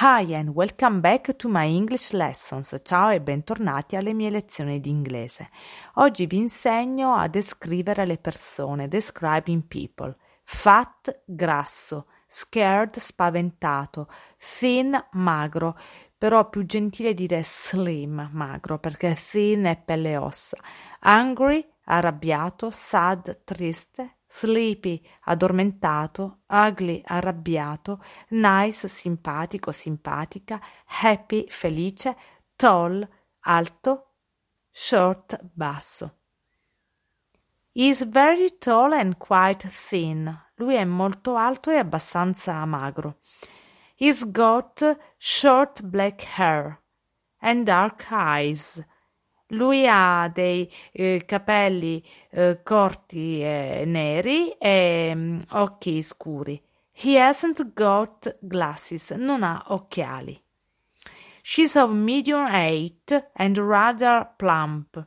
Hi and welcome back to my English lessons. Ciao e bentornati alle mie lezioni di inglese. Oggi vi insegno a descrivere le persone, describing people. Fat, grasso, scared, spaventato, thin, magro, però più gentile dire slim, magro, perché thin è pelle e ossa. Angry, arrabbiato, sad, triste, sleepy, addormentato, ugly, arrabbiato, nice, simpatico, simpatica, happy, felice, tall, alto, short, basso. He's very tall and quite thin. Lui è molto alto e abbastanza magro. He's got short black hair and dark eyes lui ha dei eh, capelli eh, corti e neri e um, occhi scuri. He hasn't got glasses, non ha occhiali. She's of medium height and rather plump.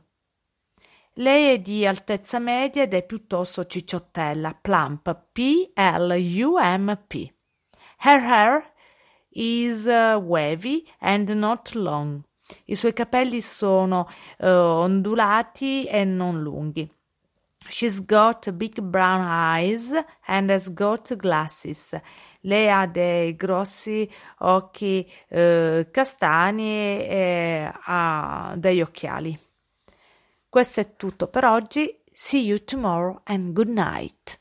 Lei è di altezza media ed è piuttosto cicciottella, plump, P-L-U-M-P. Her hair is uh, wavy and not long. I suoi capelli sono uh, ondulati e non lunghi. She's got big brown eyes and has got glasses. Lei ha dei grossi occhi uh, castani e ha degli occhiali. Questo è tutto per oggi. See you tomorrow and good night.